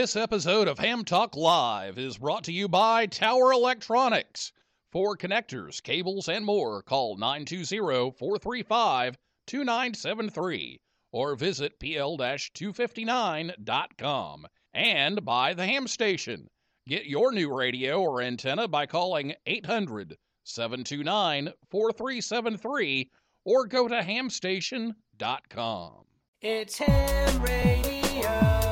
This episode of Ham Talk Live is brought to you by Tower Electronics. For connectors, cables, and more, call 920 435 2973 or visit pl 259.com. And by the Ham Station. Get your new radio or antenna by calling 800 729 4373 or go to hamstation.com. It's Ham Radio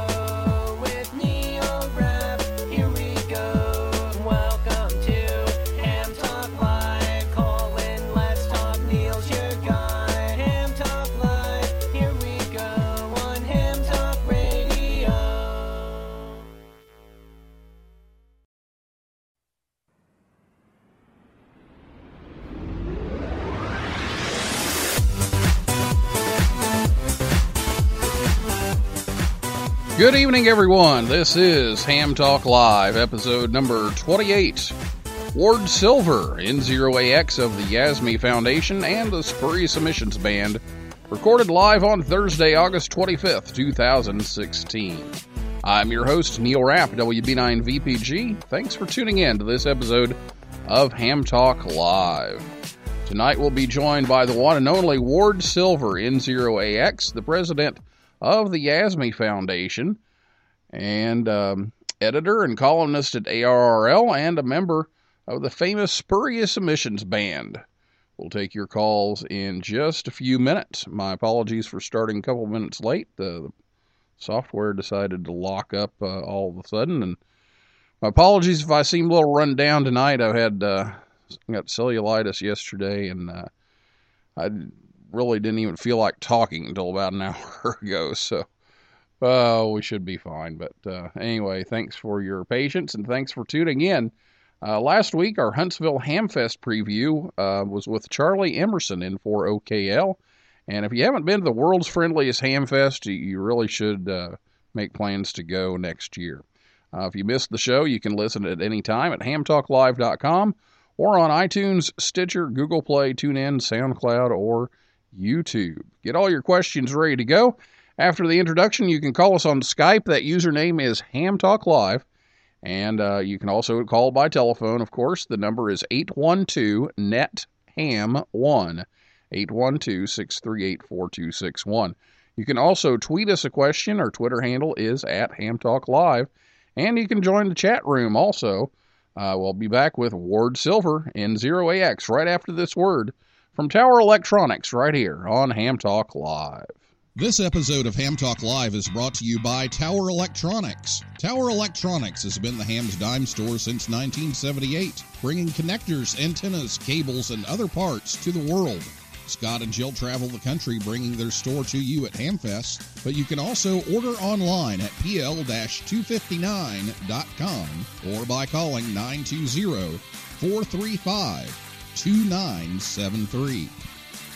Good evening, everyone. This is Ham Talk Live, episode number 28. Ward Silver, N0AX of the Yasme Foundation and the Spurious Emissions Band, recorded live on Thursday, August 25th, 2016. I'm your host, Neil Rapp, WB9VPG. Thanks for tuning in to this episode of Ham Talk Live. Tonight we'll be joined by the one and only Ward Silver, N0AX, the president of the Yasme Foundation, and um, editor and columnist at ARRL, and a member of the famous Spurious Emissions Band. We'll take your calls in just a few minutes. My apologies for starting a couple minutes late. The, the software decided to lock up uh, all of a sudden, and my apologies if I seem a little run down tonight. I had uh, got cellulitis yesterday, and uh, I really didn't even feel like talking until about an hour ago. So, uh, we should be fine. But uh, anyway, thanks for your patience and thanks for tuning in. Uh, last week, our Huntsville Hamfest preview uh, was with Charlie Emerson N4OKL. And if you haven't been to the world's friendliest Hamfest, you, you really should uh, make plans to go next year. Uh, if you missed the show, you can listen at any time at hamtalklive.com or on iTunes, Stitcher, Google Play, TuneIn, SoundCloud, or YouTube. Get all your questions ready to go. After the introduction, you can call us on Skype. That username is HamTalkLive. And uh, you can also call by telephone, of course. The number is 812 NET HAM 1 812 638 4261. You can also tweet us a question. Our Twitter handle is at HamTalkLive. And you can join the chat room also. Uh, we'll be back with Ward Silver N0AX right after this word from Tower Electronics right here on Ham Talk Live. This episode of Ham Talk Live is brought to you by Tower Electronics. Tower Electronics has been the Ham's dime store since 1978, bringing connectors, antennas, cables, and other parts to the world. Scott and Jill travel the country bringing their store to you at Hamfest, but you can also order online at pl-259.com or by calling 920-435-2973.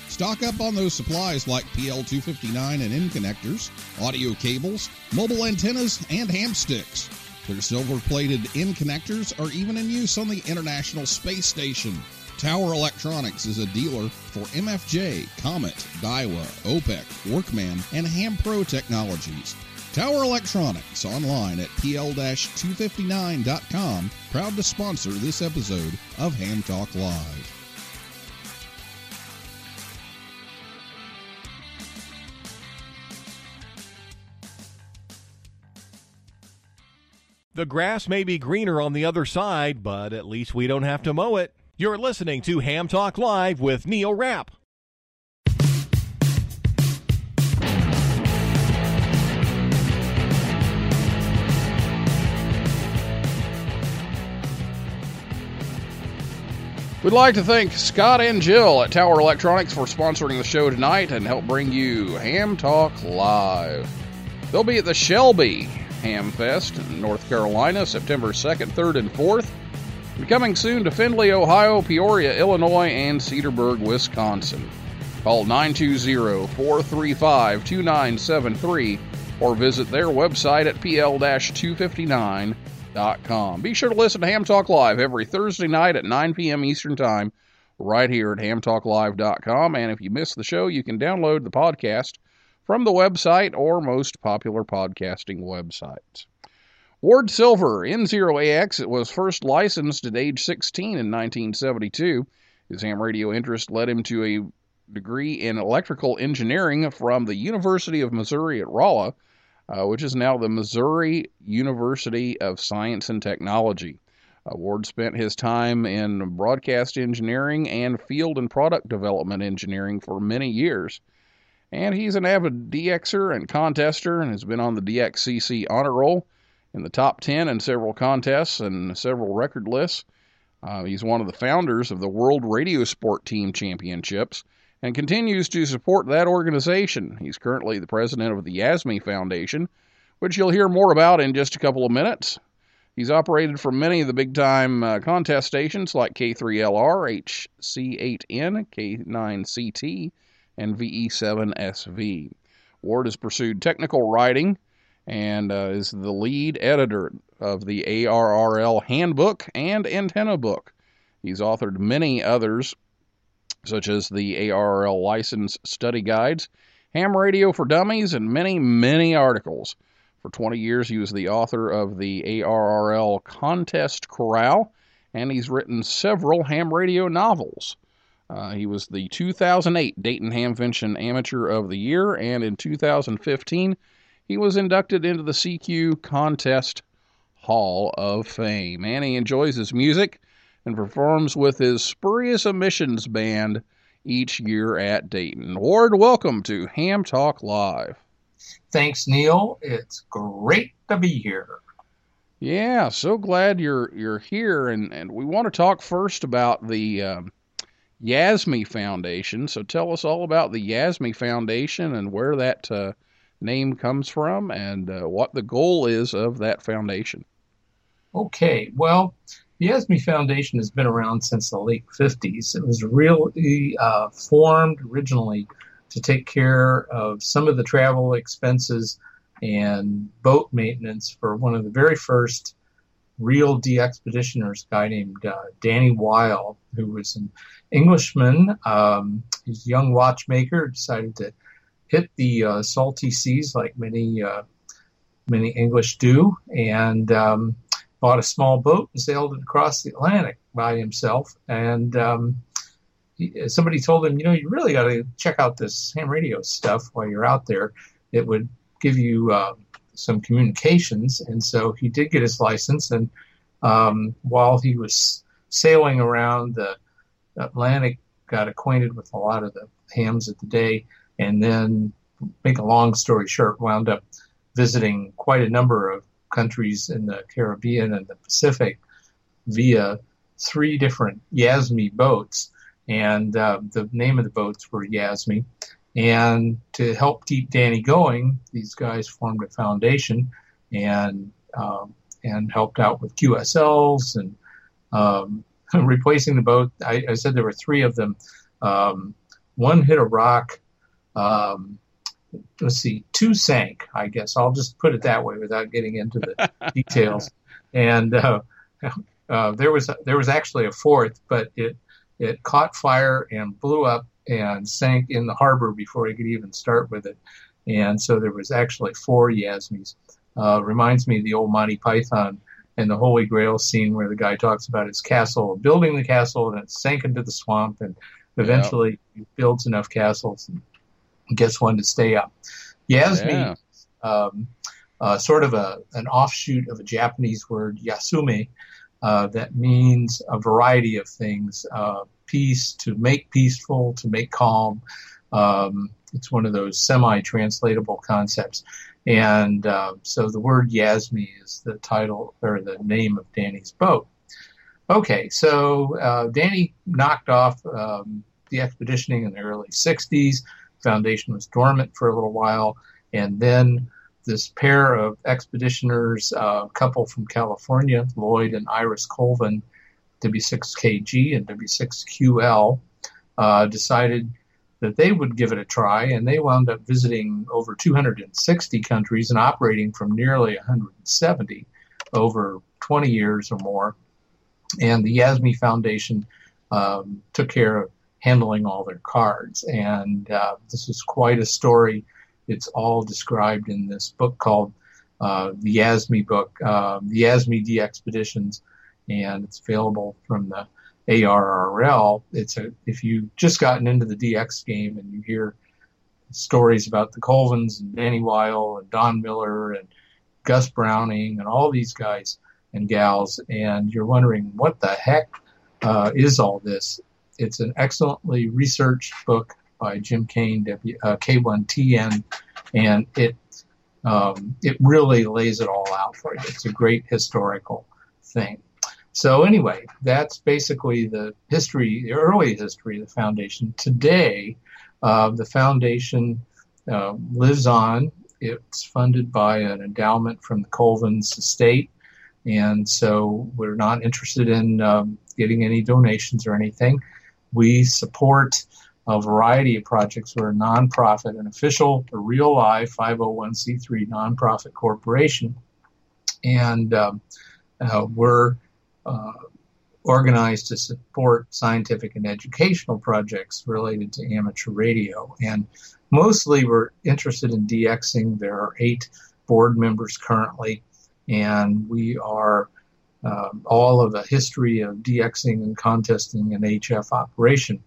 Stock up on those supplies like PL259 and N connectors, audio cables, mobile antennas, and ham sticks. Their silver plated N connectors are even in use on the International Space Station. Tower Electronics is a dealer for MFJ, Comet, Daiwa, Opek, Workman, and Ham Pro Technologies. Tower Electronics online at pl-259.com, proud to sponsor this episode of Ham Talk Live. The grass may be greener on the other side, but at least we don't have to mow it. You're listening to Ham Talk Live with Neil Rapp. We'd like to thank Scott and Jill at Tower Electronics for sponsoring the show tonight and help bring you Ham Talk Live. They'll be at the Shelby Hamfest in North Carolina, September 2nd, 3rd, and 4th. And coming soon to Findlay, Ohio, Peoria, Illinois, and Cedarburg, Wisconsin. Call 920-435-2973 or visit their website at pl-259.com. Be sure to listen to Ham Talk Live every Thursday night at 9 p.m. Eastern Time right here at hamtalklive.com. And if you miss the show, you can download the podcast from the website or most popular podcasting websites. Ward Silver, N0AX, it was first licensed at age 16 in 1972. His ham radio interest led him to a degree in electrical engineering from the University of Missouri at Rolla, uh, which is now the Missouri University of Science and Technology. Uh, Ward spent his time in broadcast engineering and field and product development engineering for many years. And he's an avid DXer and contester and has been on the DXCC honor roll in the top 10 in several contests and several record lists. Uh, he's one of the founders of the World Radio Sport Team Championships and continues to support that organization. He's currently the president of the Yasme Foundation, which you'll hear more about in just a couple of minutes. He's operated for many of the big time uh, contest stations like K3LR, HC8N, K9CT, and VE7SV. Ward has pursued technical writing and uh, is the lead editor of the ARRL Handbook and Antenna Book. He's authored many others, such as the ARRL License Study Guides, Ham Radio for Dummies, and many, many articles. For 20 years, he was the author of the ARRL Contest Corral, and he's written several ham radio novels. Uh, he was the 2008 Dayton Hamvention Amateur of the Year, and in 2015, he was inducted into the CQ Contest Hall of Fame. And he enjoys his music and performs with his Spurious Emissions Band each year at Dayton. Ward, welcome to Ham Talk Live. Thanks, Neil. It's great to be here. Yeah, so glad you're you're here, and, and we want to talk first about the um, Yasme Foundation. So tell us all about the Yasme Foundation and where that uh, name comes from, and uh, what the goal is of that foundation. Okay, well, the Yasme Foundation has been around since the late 50s. It was really uh, formed originally to take care of some of the travel expenses and boat maintenance for one of the very first real DXpeditioners, a guy named uh, Danny Weil, who was an Englishman. Um, he's a young watchmaker, decided to hit the uh, salty seas like many uh, many English do, and um, bought a small boat and sailed it across the Atlantic by himself. And um, he, somebody told him, you know, you really got to check out this ham radio stuff while you're out there. It would give you uh, some communications. And so he did get his license. And um, while he was sailing around the Atlantic, got acquainted with a lot of the hams of the day. And then, make a long story short, wound up visiting quite a number of countries in the Caribbean and the Pacific via three different Yasme boats. And uh, the name of the boats were Yasme. And to help keep Danny going, these guys formed a foundation and um, and helped out with QSLs and um, replacing the boat. I, I, said there were three of them. Um, one hit a rock. Um, let's see, two sank. I guess I'll just put it that way without getting into the details. And uh, uh, there was there was actually a fourth, but it it caught fire and blew up and sank in the harbor before he could even start with it. And so there was actually four Yasmes. Uh, reminds me of the old Monty Python and the Holy Grail scene where the guy talks about his castle, building the castle, and it sank into the swamp, and eventually yeah. he builds enough castles and gets one to stay up. Yasme, yeah. um, uh, sort of a an offshoot of a Japanese word yasume, uh, that means a variety of things: uh, peace, to make peaceful, to make calm. Um, it's one of those semi-translatable concepts. And uh, so the word Yasme is the title or the name of Danny's boat. Okay, so uh, Danny knocked off um, the expeditioning in the early 60s. Foundation was dormant for a little while. And then this pair of expeditioners, a couple from California, Lloyd and Iris Colvin, W6KG and W6QL, uh, decided that they would give it a try, and they wound up visiting over 260 countries and operating from nearly 170 over 20 years or more. And the Yasme Foundation um, took care of handling all their cards. And uh, this is quite a story. It's all described in this book called uh, the Yasme book, uh, the Yasme D Expeditions, and it's available from the ARRL. It's a if you've just gotten into the DX game and you hear stories about the Colvins and Danny Weil and Don Miller and Gus Browning and all these guys and gals, and you're wondering what the heck uh, is all this? It's an excellently researched book by Jim Cain, uh, K1TN, and it um, it really lays it all out for you. It's a great historical thing. So anyway, that's basically the history, the early history of the foundation. Today, uh, the foundation uh, lives on. It's funded by an endowment from the Colvins estate, and so we're not interested in um, getting any donations or anything. We support a variety of projects. We're a nonprofit, an official, a real live 501c3 nonprofit corporation, and um, uh, we're uh, organized to support scientific and educational projects related to amateur radio. And mostly we're interested in DXing. There are eight board members currently, and we are um, all of a history of DXing and contesting an HF operation.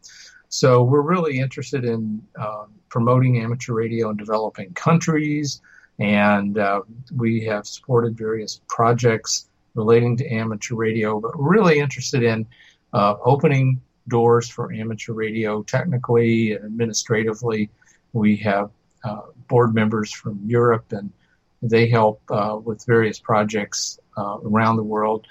So we're really interested in uh, promoting amateur radio in developing countries, and uh, we have supported various projects relating to amateur radio, but really interested in uh, opening doors for amateur radio technically and administratively. We have uh, board members from Europe, and they help uh, with various projects uh, around the world.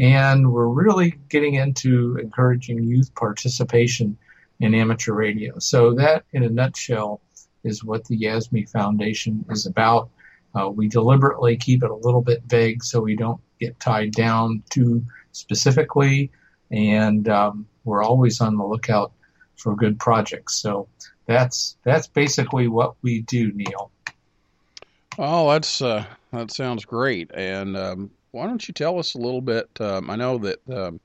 And we're really getting into encouraging youth participation in amateur radio. So, that in a nutshell is what the Yasme Foundation is about. Uh, we deliberately keep it a little bit vague so we don't get tied down too specifically, and um, we're always on the lookout for good projects. So that's that's basically what we do, Neil. Oh, that's uh, that sounds great. And um, why don't you tell us a little bit? Um, I know that um,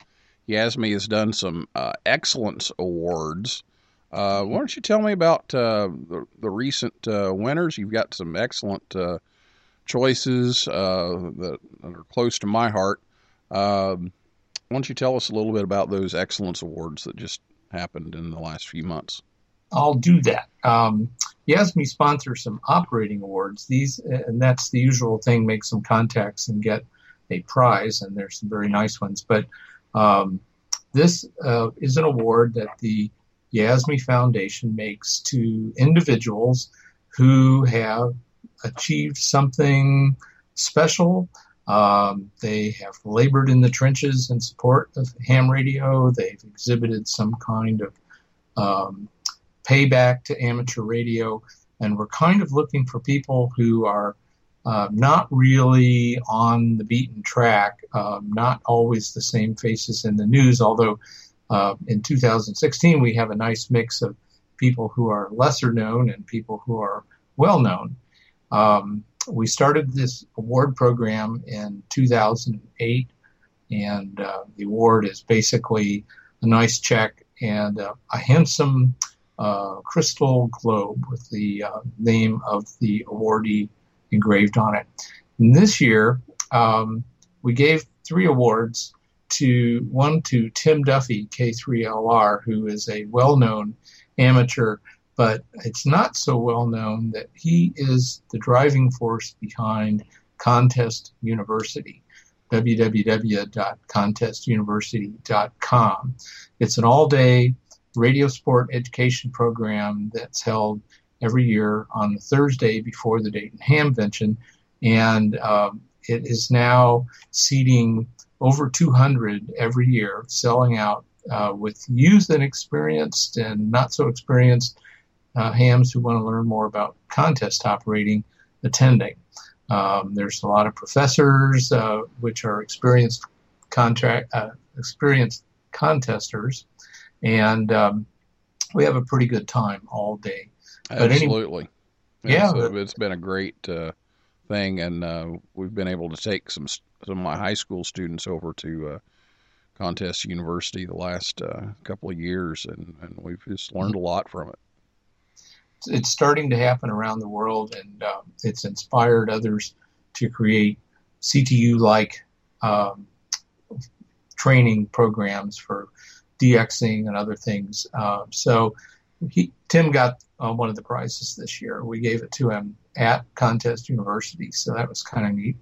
Yasme has done some uh, excellence awards. Uh, why don't you tell me about uh, the, the recent uh, winners? You've got some excellent uh, choices uh, that, that, are close to my heart. Um, why don't you tell us a little bit about those excellence awards that just happened in the last few months? I'll do that. Um, Yasme sponsors some operating awards. These, and that's the usual thing: make some contacts and get a prize. And there's some very nice ones. But um, this uh, is an award that the Yasme Foundation makes to individuals who have achieved something special. Um, they have labored in the trenches in support of ham radio. They've exhibited some kind of um, payback to amateur radio. And we're kind of looking for people who are uh, not really on the beaten track, um, not always the same faces in the news, although uh, in 2016 we have a nice mix of people who are lesser known and people who are well known. Um, we started this award program in 2008, and uh, the award is basically a nice check and uh, a handsome uh, crystal globe with the uh, name of the awardee engraved on it. And this year, um, we gave three awards to one to Tim Duffy, K3LR, who is a well known amateur but it's not so well known that he is the driving force behind Contest University, www.contestuniversity.com. It's an all day radio sport education program that's held every year on the Thursday before the Dayton Hamvention, and um, it is now seating over 200 every year, selling out uh, with youth and experienced and not so experienced uh, hams who want to learn more about contest operating attending. Um, there's a lot of professors, uh, which are experienced contract, uh, experienced contesters, and um, we have a pretty good time all day. But any- Absolutely. Yeah, It's, but- it's been a great uh, thing, and uh, we've been able to take some some of my high school students over to uh, Contest University the last uh, couple of years, and, and we've just learned a lot from it. it's starting to happen around the world, and um, it's inspired others to create CTU-like um, training programs for DXing and other things. Um, so he, Tim got uh, one of the prizes this year. We gave it to him at Contest University, so that was kind of neat.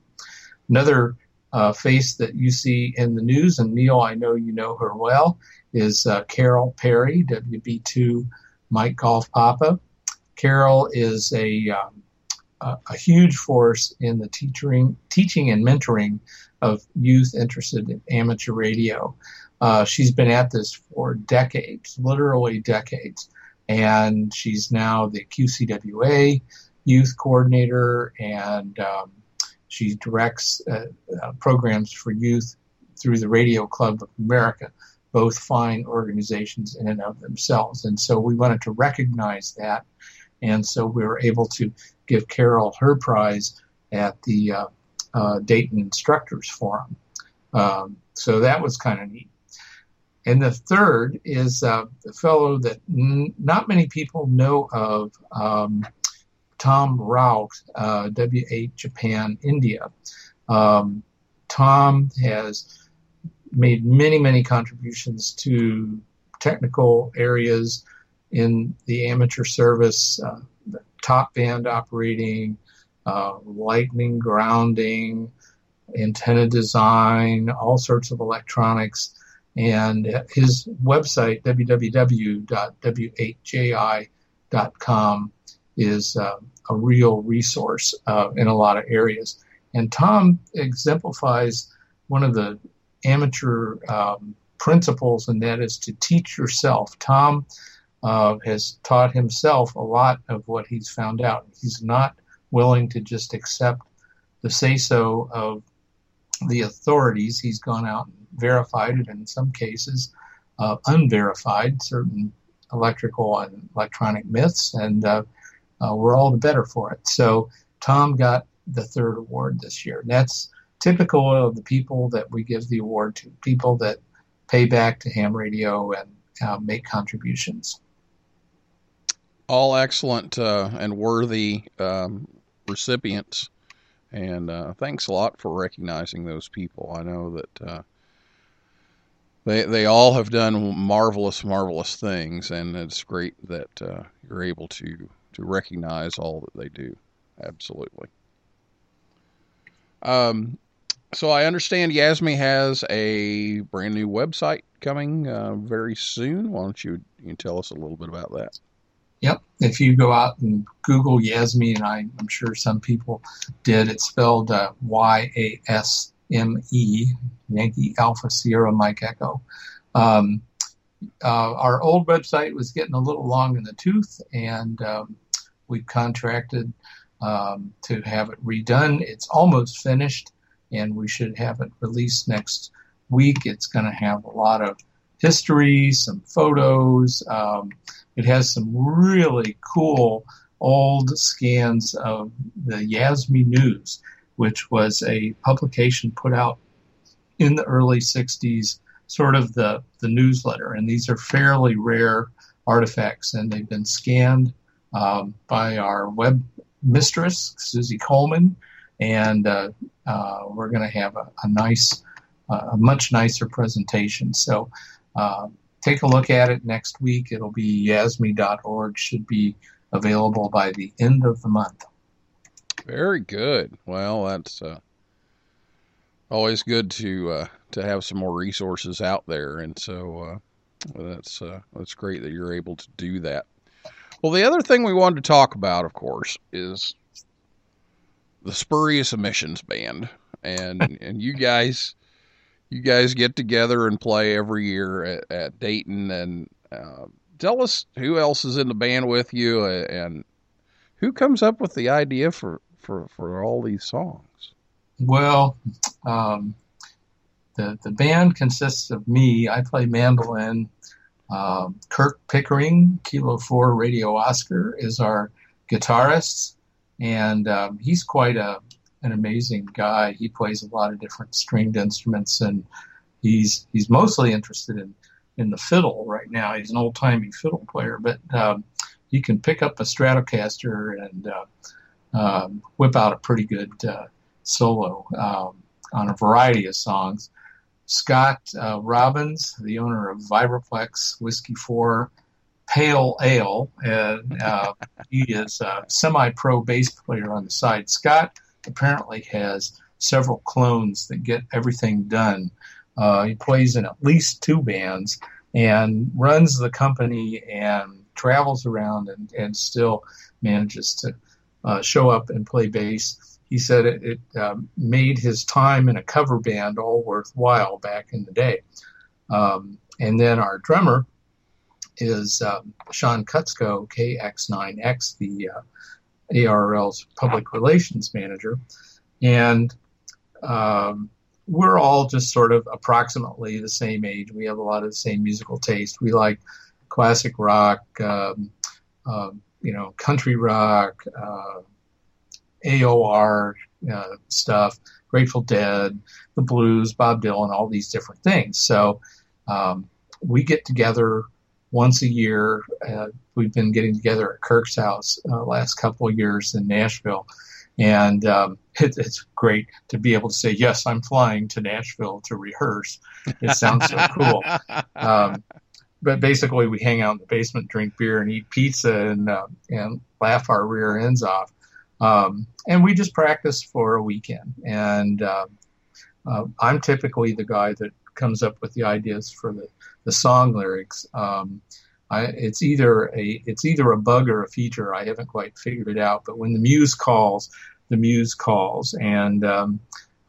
Another uh, face that you see in the news, and Neil, I know you know her well, is uh, Carol Perry, WB2 Mike Golf Papa. Carol is a, um, a, huge force in the teaching, teaching and mentoring of youth interested in amateur radio. Uh, she's been at this for decades, literally decades, and she's now the QCWA youth coordinator, and um, she directs uh, uh, programs for youth through the Radio Club of America, both fine organizations in and of themselves. And so we wanted to recognize that and so we were able to give Carol her prize at the uh, uh, Dayton Instructors Forum. Um, so that was kind of neat. And the third is uh, the fellow that n- not many people know of, um, Tom Rauch, uh, W8 Japan, India. Um, Tom has made many, many contributions to technical areas in the amateur service, uh, the top band operating, uh, lightning grounding, antenna design, all sorts of electronics. And his website, www.w8ji.com, is uh, a real resource uh, in a lot of areas. And Tom exemplifies one of the amateur um, principles, and that is to teach yourself. Tom uh, has taught himself a lot of what he's found out. He's not willing to just accept the say so of the authorities. He's gone out and verified and in some cases, uh, unverified certain electrical and electronic myths, and uh, uh, we're all the better for it. So, Tom got the third award this year. And that's typical of the people that we give the award to, people that pay back to ham radio and uh, make contributions. All excellent uh, and worthy um, recipients, and uh, thanks a lot for recognizing those people. I know that they they all have done marvelous, marvelous things, and it's great that uh, you're able to to recognize all that they do. Absolutely. Um, so I understand Yasme has a brand new website coming uh, very soon. Why don't you you tell us a little bit about that? Yep. If you go out and Google Yasme, and I, I'm sure some people did, it's spelled uh, Y A S M E, Yankee Alpha Sierra Mike Echo. Um, uh, our old website was getting a little long in the tooth, and um, we contracted um, to have it redone. It's almost finished, and we should have it released next week. It's going to have a lot of history, some photos. Um, it has some really cool old scans of the Yasme News, which was a publication put out in the early 60s, sort of the, the newsletter. And these are fairly rare artifacts, and they've been scanned um, by our web mistress, Susie Coleman. And uh, uh, we're going to have a, a nice, uh, a much nicer presentation. So uh, take a look at it next week. It'll be yasme.org, should be available by the end of the month. Very good. Well, that's uh, always good to uh, to have some more resources out there, and so uh, that's uh, that's great that you're able to do that. Well, the other thing we wanted to talk about, of course, is the Spurious Emissions Band, and and you guys, you guys get together and play every year at, at Dayton, and uh, tell us who else is in the band with you, uh, and who comes up with the idea for for for all these songs? Well, um, the the band consists of me. I play mandolin. Um, Kirk Pickering, Kilo Four Radio Oscar, is our guitarist, and um, he's quite a an amazing guy. He plays a lot of different stringed instruments, and he's he's mostly interested in in the fiddle right now. He's an old timey fiddle player, but um, he can pick up a Stratocaster and uh, um, whip out a pretty good uh, solo um, on a variety of songs. Scott uh, Robbins, the owner of Vibroplex Whiskey 4 Pale Ale, and uh, he is a semi pro bass player on the side. Scott apparently has several clones that get everything done. Uh, he plays in at least two bands and runs the company and travels around and, and still manages to uh, show up and play bass. He said it, it um, made his time in a cover band all worthwhile back in the day. Um, and then our drummer is um, Sean Kutzko, KX9X, the uh, ARRL's public relations manager. And um, we're all just sort of approximately the same age. We have a lot of the same musical taste. We like classic rock, um, uh, you know, country rock, uh, AOR uh, stuff, Grateful Dead, the blues, Bob Dylan, all these different things. So um, we get together once a year. Uh, we've been getting together at Kirk's house uh, last couple of years in Nashville. And um, it, it's great to be able to say, yes, I'm flying to Nashville to rehearse. It sounds so cool. Um, but basically, we hang out in the basement, drink beer, and eat pizza, and uh, and laugh our rear ends off. Um, and we just practice for a weekend. And uh, uh, I'm typically the guy that comes up with the ideas for the, the song lyrics. Um, I, it's either a it's either a bug or a feature. I haven't quite figured it out. But when the muse calls, the muse calls, and um,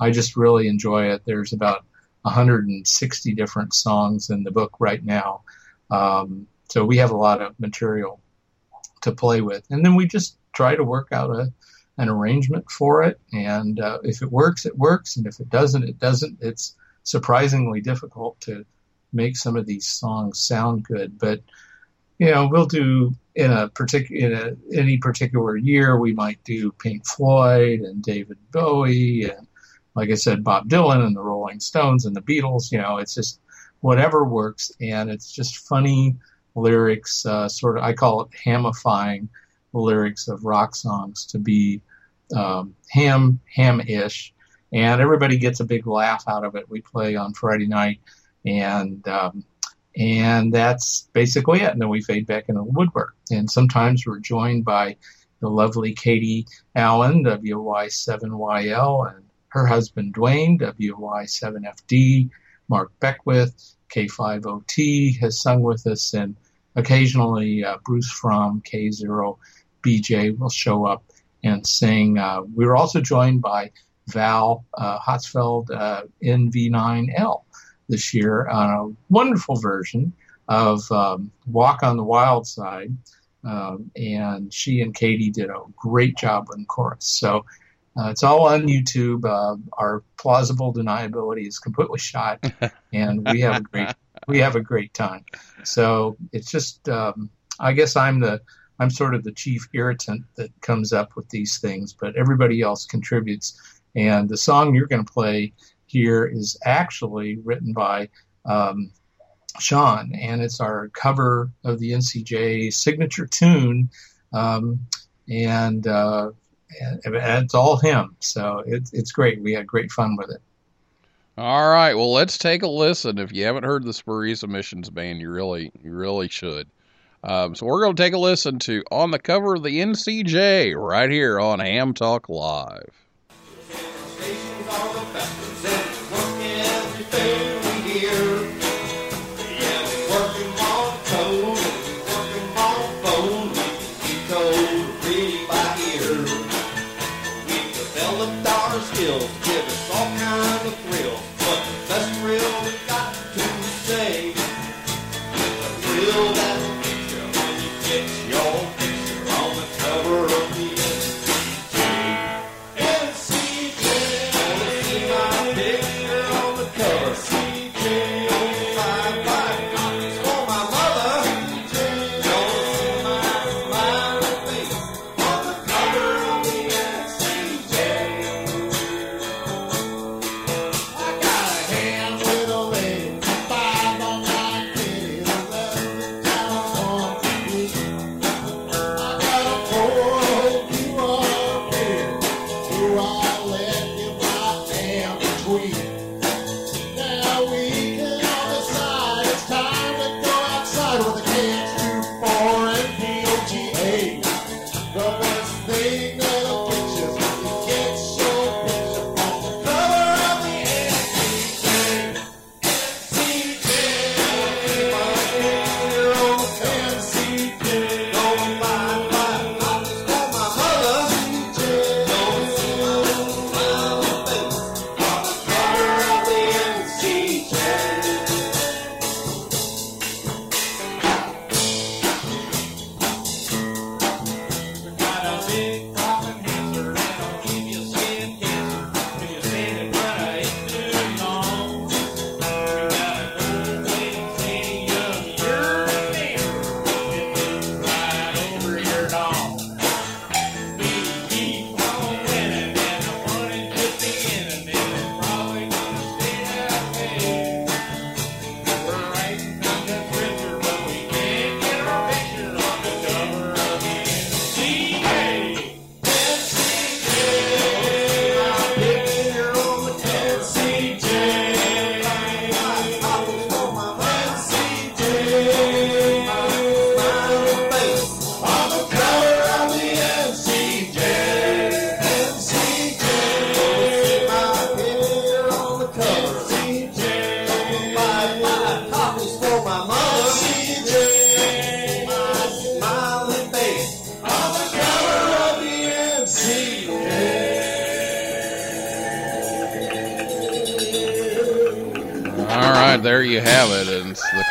I just really enjoy it. There's about 160 different songs in the book right now, um, so we have a lot of material to play with, and then we just try to work out a an arrangement for it. And uh, if it works, it works, and if it doesn't, it doesn't. It's surprisingly difficult to make some of these songs sound good, but you know, we'll do in a particular in a, any particular year, we might do Pink Floyd and David Bowie and, like I said, Bob Dylan and the Rolling Stones and the Beatles. You know, it's just whatever works, and it's just funny lyrics. Uh, sort of, I call it hamifying the lyrics of rock songs to be um, ham ham-ish, and everybody gets a big laugh out of it. We play on Friday night, and um, and that's basically it. And then we fade back into the woodwork. And sometimes we're joined by the lovely Katie Allen, WY7YL, and her husband Dwayne, WY7FD, Mark Beckwith, K5OT has sung with us, and occasionally uh, Bruce Frahm K0BJ will show up and sing. Uh, we were also joined by Val uh, Hotzfeld, uh, NV9L this year on a wonderful version of um, Walk on the Wild Side. Um, and she and Katie did a great job on chorus. So uh, it's all on YouTube. Uh, our plausible deniability is completely shot, and we have a great we have a great time. So it's just um, I guess I'm the I'm sort of the chief irritant that comes up with these things, but everybody else contributes. And the song you're going to play here is actually written by um, Sean, and it's our cover of the NCJ signature tune, um, and, uh, and, it's all him. So it, it's great. We had great fun with it. All right, well, let's take a listen. If you haven't heard the Spurious Emissions Band, you really, you really should. Um, so we're going to take a listen to "On the Cover of the NCJ" right here on Ham Talk Live.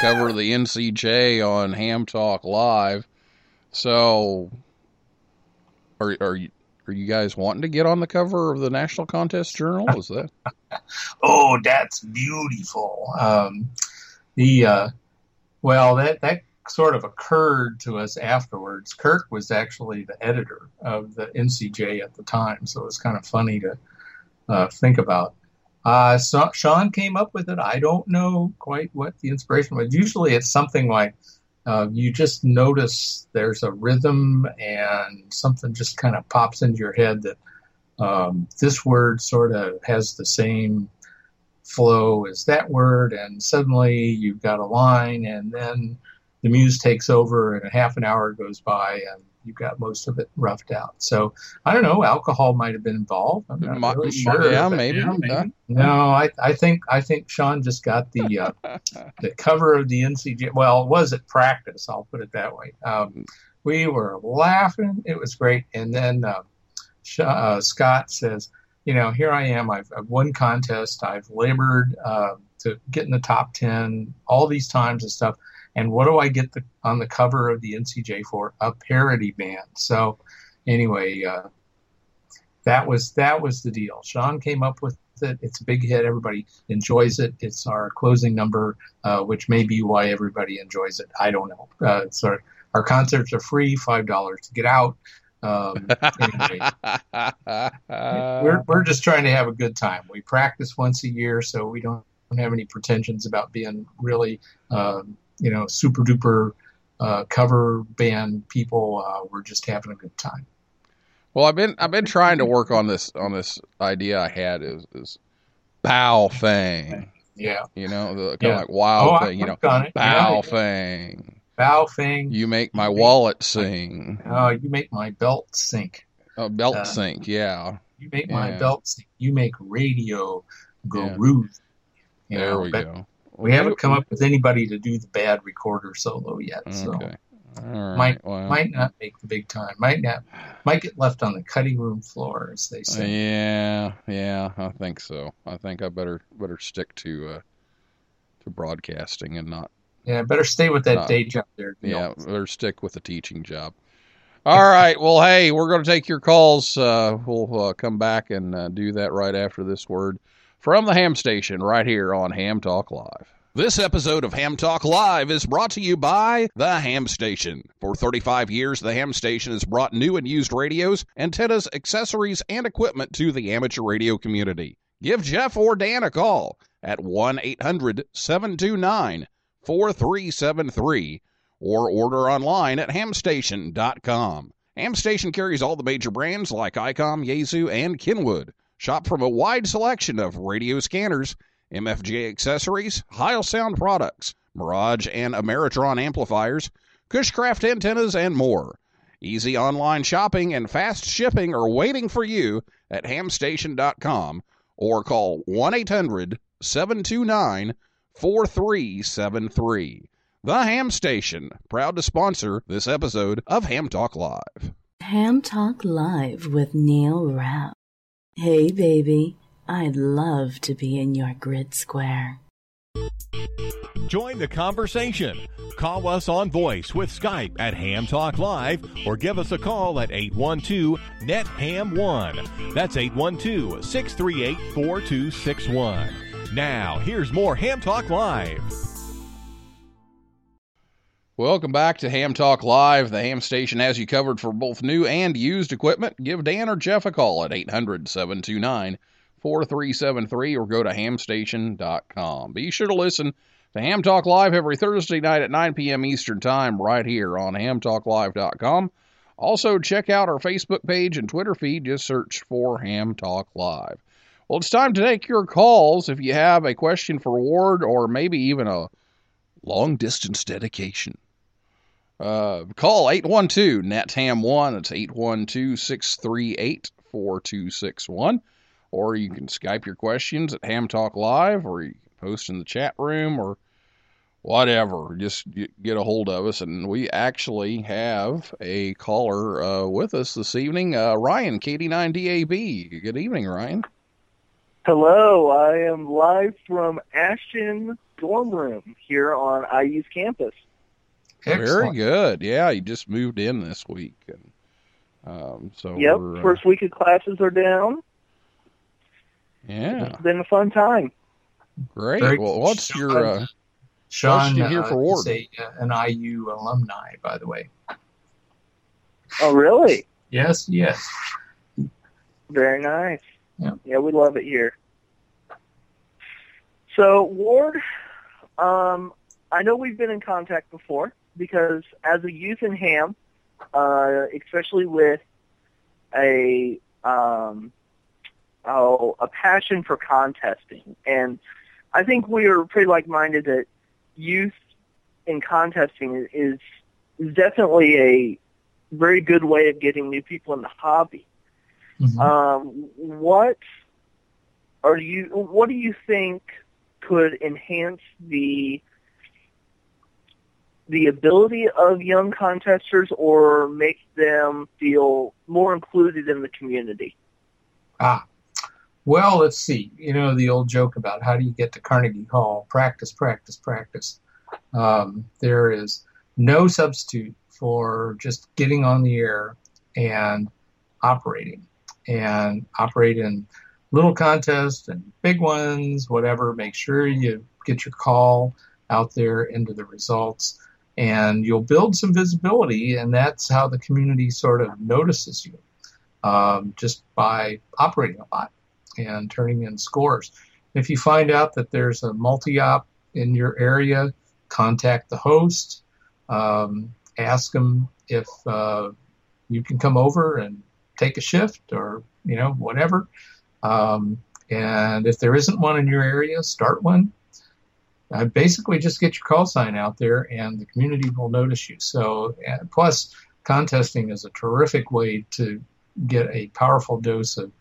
Cover the NCJ on Ham Talk Live. So, are are you are you guys wanting to get on the cover of the National Contest Journal? Is that Oh, that's beautiful. Um, the uh, well, that that sort of occurred to us afterwards. Kirk was actually the editor of the NCJ at the time, so it's kind of funny to uh, think about. Uh, so Sean came up with it. I don't know quite what the inspiration was. Usually, it's something like uh, you just notice there's a rhythm and something just kind of pops into your head that um, this word sort of has the same flow as that word, and suddenly you've got a line, and then the muse takes over, and a half an hour goes by, and you've got most of it roughed out. So I don't know. Alcohol might have been involved. I'm not Might- really sure. yeah, maybe. Yeah. No, I, I think I think Sean just got the uh, the cover of the NCJ. Well, it was at practice. I'll put it that way. Um, we were laughing. It was great. And then uh, uh, Scott says, "You know, here I am. I've, I've won contest. I've labored uh, to get in the top ten all these times and stuff. And what do I get the, on the cover of the NCJ for? A parody band. So, anyway." Uh, that was that was the deal. Sean came up with it. It's a big hit. Everybody enjoys it. It's our closing number, uh, which may be why everybody enjoys it. I don't know. Uh, our, our concerts are free, five dollars to get out. Um, anyway, we're we're just trying to have a good time. We practice once a year, so we don't, don't have any pretensions about being really, um, you know, super duper uh, cover band people. Uh, we're just having a good time. well, I've been I've been trying to work on this on this idea I had is is bow fang. Yeah. You know, the kind Yeah. of like wild oh, thing. You know, worked on it. bow Yeah. fang. Bow thing. You make my wallet sing. Oh, you make my belt sink. Oh, belt Uh, sync, yeah. You make my belt sink. You make radio go Yeah. rude. You There know, we go. We haven't come up with anybody to do the bad recorder solo yet, so Okay. Right. might might not make the big time. Might not might get left on the cutting room floor, as they say. yeah, yeah, I think so. I think I better better stick to uh, to broadcasting and not Yeah, better stay with that Uh, day job there. Yeah, better stick with the teaching job. All right. Well, hey, we're going to take your calls. Uh, we'll uh, come back and uh, do that right after this word from the Ham Station right here on Ham Talk Live. This episode of Ham Talk Live is brought to you by the Ham Station. For 35 years, the Ham Station has brought new and used radios, antennas, accessories, and equipment to the amateur radio community. Give Jeff or Dan a call at 1 800 729 4373 or order online at hamstation.com. Hamstation carries all the major brands like ICOM, Yaesu, and Kenwood. Shop from a wide selection of radio scanners, MFJ accessories, Heil Sound products, Mirage and Ameritron amplifiers, Cushcraft antennas, and more. Easy online shopping and fast shipping are waiting for you at hamstation.com or call 1 800 729 4373. The Ham Station, proud to sponsor this episode of Ham Talk Live. Ham Talk Live with Neil Rapp. Hey, baby, I'd love to be in your grid square. Join the conversation. Call us on voice with Skype at Ham Talk Live or give us a call at 812 NET HAM 1. That's 812 638 4261. Now, here's more Ham Talk Live. Welcome back to Ham Talk Live. The Ham Station has you covered for both new and used equipment. Give Dan or Jeff a call at 800 729 4373 or go to hamstation.com. Be sure to listen to Ham Talk Live every Thursday night at 9 p.m. Eastern Time right here on hamtalklive.com. Also, check out our Facebook page and Twitter feed. Just search for Ham Talk Live. Well, it's time to take your calls if you have a question for Ward or maybe even a long distance dedication. Uh, call 812 NETHAM 1. It's 812 638 4261. Or you can Skype your questions at Ham Talk Live, or you can post in the chat room, or whatever. Just get get a hold of us. And we actually have a caller uh, with us this evening, uh, Ryan, KD9DAB. Good evening, Ryan. Hello, I am live from Ashton dorm room here on IU's campus. Very good. Yeah, he just moved in this week, and um, so Yep, we're, uh, first week of classes are down. yeah, It's been a fun time. great. Very- Well, what's your uh, Sean Question here uh, for Ward. a, an IU alumni, by the way. Oh, really? Yes, yes. Very nice. Yeah. yeah, we love it here. So, Ward, um, I know we've been in contact before because as a youth in Ham, uh, especially with a um, oh, a passion for contesting, and I think we are pretty like-minded that youth in contesting is is definitely a very good way of getting new people in the hobby. Mhm. Um, what are you? What do you think could enhance the the ability of young contesters, or make them feel more included in the community? Ah, well, let's see. You know the old joke about how do you get to Carnegie Hall? Practice, practice, practice. Um, there is no substitute for just getting on the air and operating, and operate in little contests and big ones, whatever. Make sure you get your call out there into the results, and you'll build some visibility, and that's how the community sort of notices you um, just by operating a lot and turning in scores. If you find out that there's a multi-op in your area, contact the host, um, ask them if uh, you can come over and take a shift or you know whatever. Um, and if there isn't one in your area, start one. Uh, basically, just get your call sign out there, and the community will notice you. So, uh, plus, contesting is a terrific way to get a powerful dose of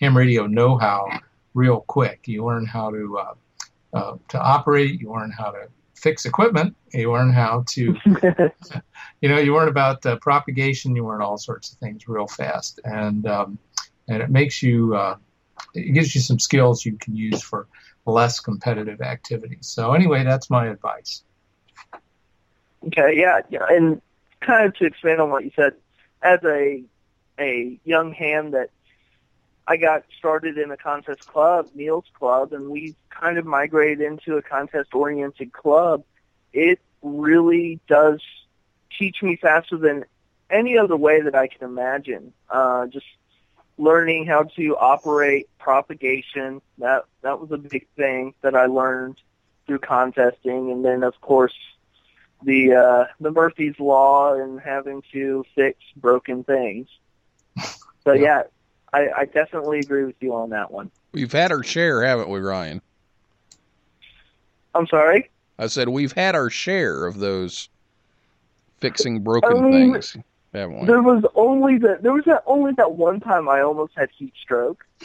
ham radio know-how real quick. You learn how to uh, uh, to operate. You learn how to fix equipment. You learn how to, you know, you learn about uh, propagation. You learn all sorts of things real fast, and um, and it makes you uh, it gives you some skills you can use for less competitive activities. So anyway, that's my advice. Okay, yeah, yeah, and kind of to expand on what you said, as a a young hand that I got started in a contest club, Neil's Club, and we kind of migrated into a contest oriented club. It really does teach me faster than any other way that I can imagine. Uh, just learning how to operate propagation that that was a big thing that I learned through contesting, and then of course the uh, the Murphy's law and having to fix broken things. So Yeah. yeah, I, I definitely agree with you on that one. we've had our share, haven't we, Ryan? I'm sorry. I said we've had our share of those fixing broken I mean, things? There was only that there was that only that one time I almost had heat stroke.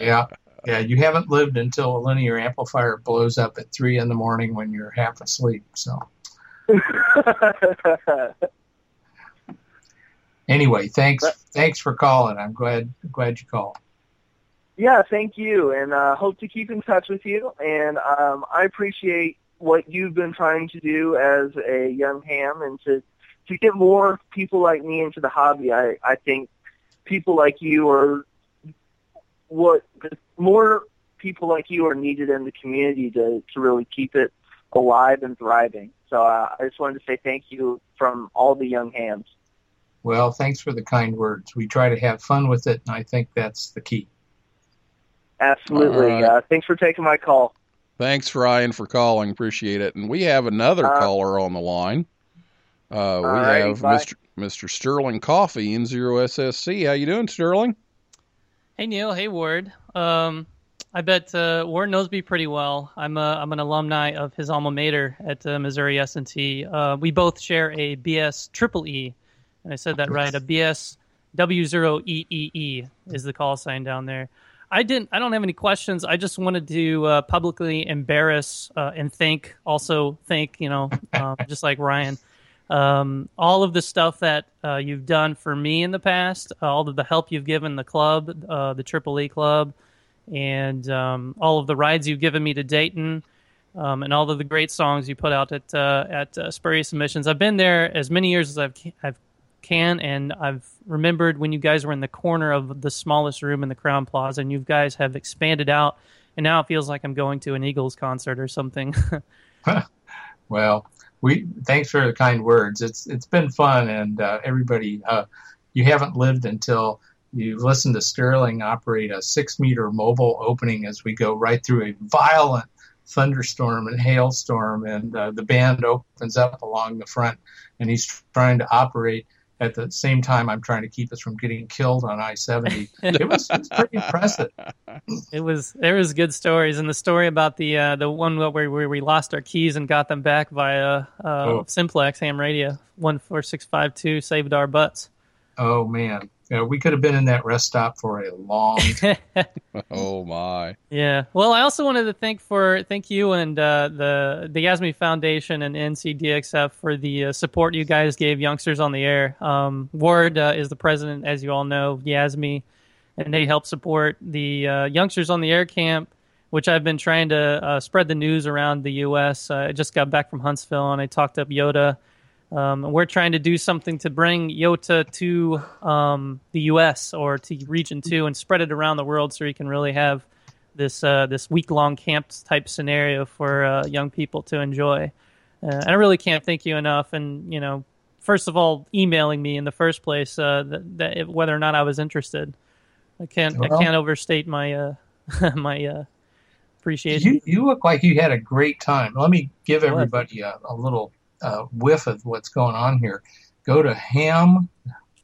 Yeah, yeah. You haven't lived until a linear amplifier blows up at three in the morning when you're half asleep. So anyway, thanks, thanks for calling. I'm glad glad you called. yeah, thank you, and uh, hope to keep in touch with you. And um, I appreciate what you've been trying to do as a young ham, and to to get more people like me into the hobby. I I think people like you are what more people like you are needed in the community to to really keep it alive and thriving. So uh, I just wanted to say thank you from all the young hams. Well, thanks for the kind words. We try to have fun with it, and I think that's the key. Absolutely. All right. Uh, thanks for taking my call. Thanks, Ryan, for calling. Appreciate it. And we have another Uh, caller on the line. Uh, we Alrighty, have bye. Mr. Mr. Sterling Coffey in Zero SSC. How you doing, Sterling? Hey Neil, hey Ward. Um, I bet uh, Ward knows me pretty well. I'm a, I'm an alumni of his alma mater at uh, Missouri S&T. Uh, we both share a BS triple E, and I said that right. A BS W0EEE is the call sign down there. I didn't. I don't have any questions. I just wanted to uh, publicly embarrass uh, and thank, also thank you know, um, just like Ryan, um, all of the stuff that uh, you've done for me in the past, uh, all of the help you've given the club, uh, the Triple E club, and um, all of the rides you've given me to Dayton, um, and all of the great songs you put out at uh, at uh, Spurious Submissions. I've been there as many years as I've I've can, and I've remembered when you guys were in the corner of the smallest room in the Crowne Plaza, and you guys have expanded out, and now it feels like I'm going to an Eagles concert or something. Well, we thanks for the kind words. It's it's been fun, and uh, everybody, uh, you haven't lived until you listen to Sterling operate a six meter mobile opening as we go right through a violent thunderstorm and hailstorm, and uh, the band opens up along the front, and he's trying to operate. At the same time, I'm trying to keep us from getting killed on I-70. It was, it was pretty impressive. It was there was good stories, and the story about the uh, the one where, where we lost our keys and got them back via uh, Oh. Simplex ham radio one four six five two saved our butts. Oh man, yeah, we could have been in that rest stop for a long time. Oh my! Yeah. Well, I also wanted to thank for thank you and uh, the the Yasme Foundation and NCDXF for the uh, support you guys gave youngsters on the air. Um, Ward uh, is the president, as you all know, of Yasme, and they help support the uh, youngsters on the air camp, which I've been trying to uh, spread the news around the U.S. Uh, I just got back from Huntsville and I talked up Yota. Um, we're trying to do something to bring Yota to um, the U.S. or to Region Two and spread it around the world, so we can really have this uh, this week long camp type scenario for uh, young people to enjoy. Uh, and I really can't thank you enough. And you know, first of all, emailing me in the first place uh, that, that if, whether or not I was interested. I can't I can't overstate my uh, my uh, appreciation. You, you look like you had a great time. Let me give everybody a, a little uh, whiff of what's going on here. Go to ham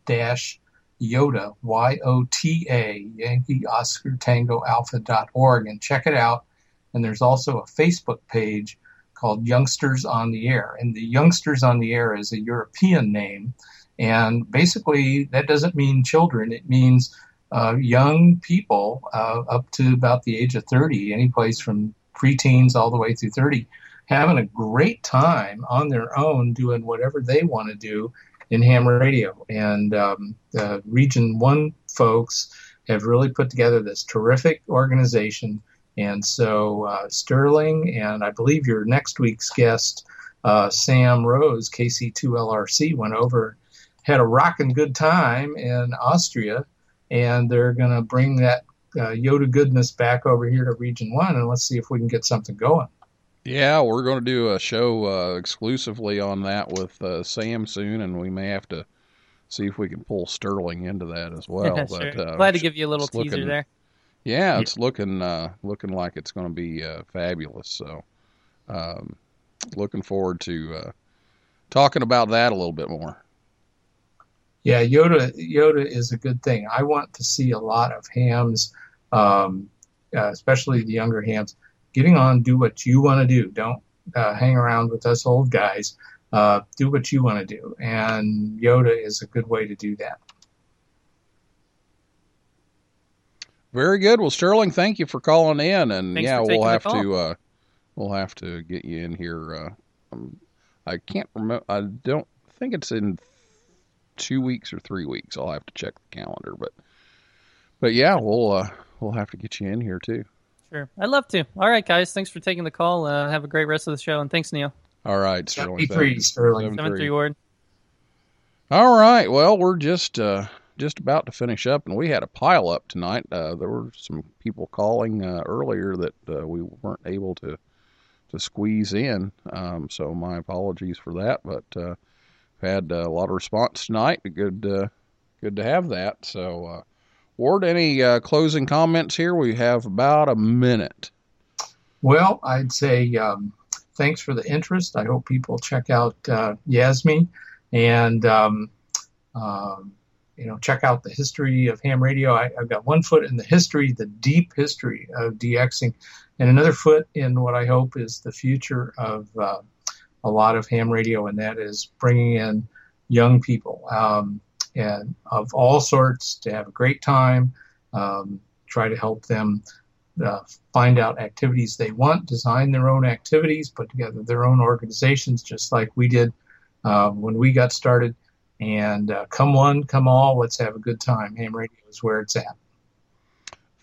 dash Yota, Y O T A, Yankee Oscar Tango Alpha dot org, and check it out. And there's also a Facebook page called Youngsters on the Air. And the Youngsters on the Air is a European name. And basically, that doesn't mean children, it means uh, young people uh, up to about the age of 30, any place from preteens all the way through 30, having a great time on their own doing whatever they want to do in ham radio. And um, the Region 1 folks have really put together this terrific organization. And so uh, Sterling and I believe your next week's guest, uh, Sam Rose, KC2LRC, went over, had a rocking good time in Austria, and they're going to bring that uh, Yota goodness back over here to Region 1, and let's see if we can get something going. Yeah, we're going to do a show uh, exclusively on that with uh, Sam soon, and we may have to see if we can pull Sterling into that as well. Sure. But uh, Glad to give you a little teaser looking- there. Yeah, it's looking uh, looking like it's going to be uh, fabulous. So, um, looking forward to uh, talking about that a little bit more. Yeah, Yota Yota is a good thing. I want to see a lot of hams, um, uh, especially the younger hams, getting on, do what you want to do. Don't uh, hang around with us old guys. Uh, do what you want to do, and Yota is a good way to do that. Very good. Well, Sterling, thank you for calling in, and Thanks yeah, we'll have to uh, we'll have to get you in here. Uh, um, I can't remember. I don't think it's in two weeks or three weeks. I'll have to check the calendar, but but yeah, we'll uh, we'll have to get you in here too. Sure. I'd love to. All right, guys. Thanks for taking the call. Uh, have a great rest of the show, and thanks, Neil. All right, Sterling. thank 73, you. Sterling. Seven Seven three. three Ward. All right. Well, we're just uh, just about to finish up, and we had a pile up tonight. Uh, there were some people calling uh, earlier that uh, we weren't able to to squeeze in. Um, so my apologies for that, but uh, had uh, a lot of response tonight. Good uh, good to have that. So, uh, Ward, any uh, closing comments here? We have about a minute. Well, I'd say um, thanks for the interest. I hope people check out uh, Yasme and um, um, you know check out the history of ham radio. I, I've got one foot in the history, the deep history of DXing, and another foot in what I hope is the future of uh, a lot of ham radio, and that is bringing in young people um, and of all sorts to have a great time. Um, try to help them uh, find out activities they want, design their own activities, put together their own organizations, just like we did uh, when we got started. And uh, come one, come all, let's have a good time. Ham radio is where it's at.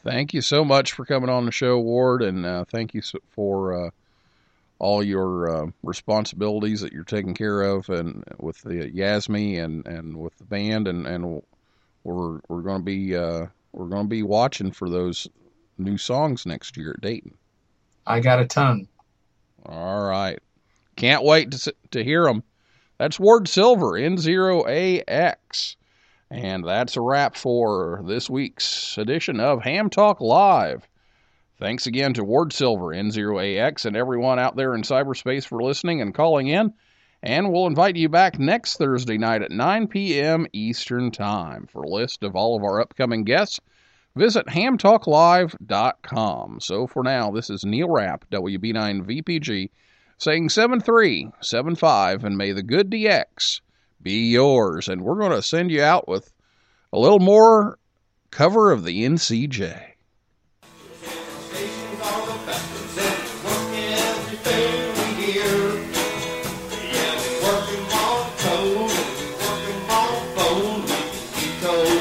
Thank you so much for coming on the show, Ward, and uh, thank you for uh, all your uh, responsibilities that you're taking care of, and with the Yasme and, and with the band, and, and we're we're going to be uh, we're going to be watching for those new songs next year at Dayton. I got a ton. All right, can't wait to to hear them. That's Ward Silver N0AX. And that's a wrap for this week's edition of Ham Talk Live. Thanks again to Ward Silver, N0AX, and everyone out there in cyberspace for listening and calling in. And we'll invite you back next Thursday night at 9 p.m. Eastern Time. For a list of all of our upcoming guests, visit hamtalklive.com. So for now, this is Neil Rapp, WB9VPG, saying 7375, and may the good DX be yours. And we're going to send you out with a little more cover of the NCJ.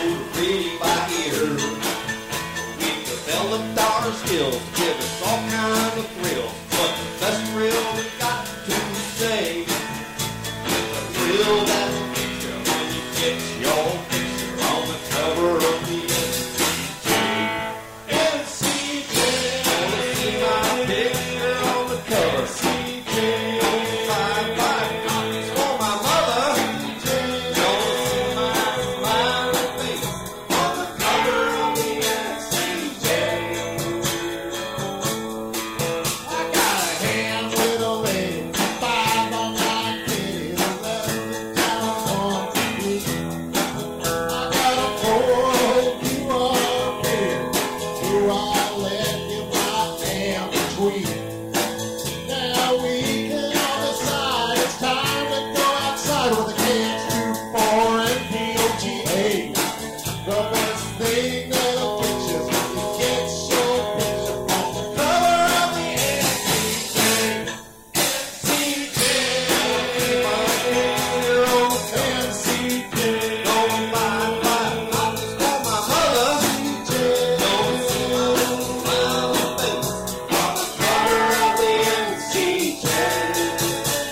do. We developed our skills to give us all kinds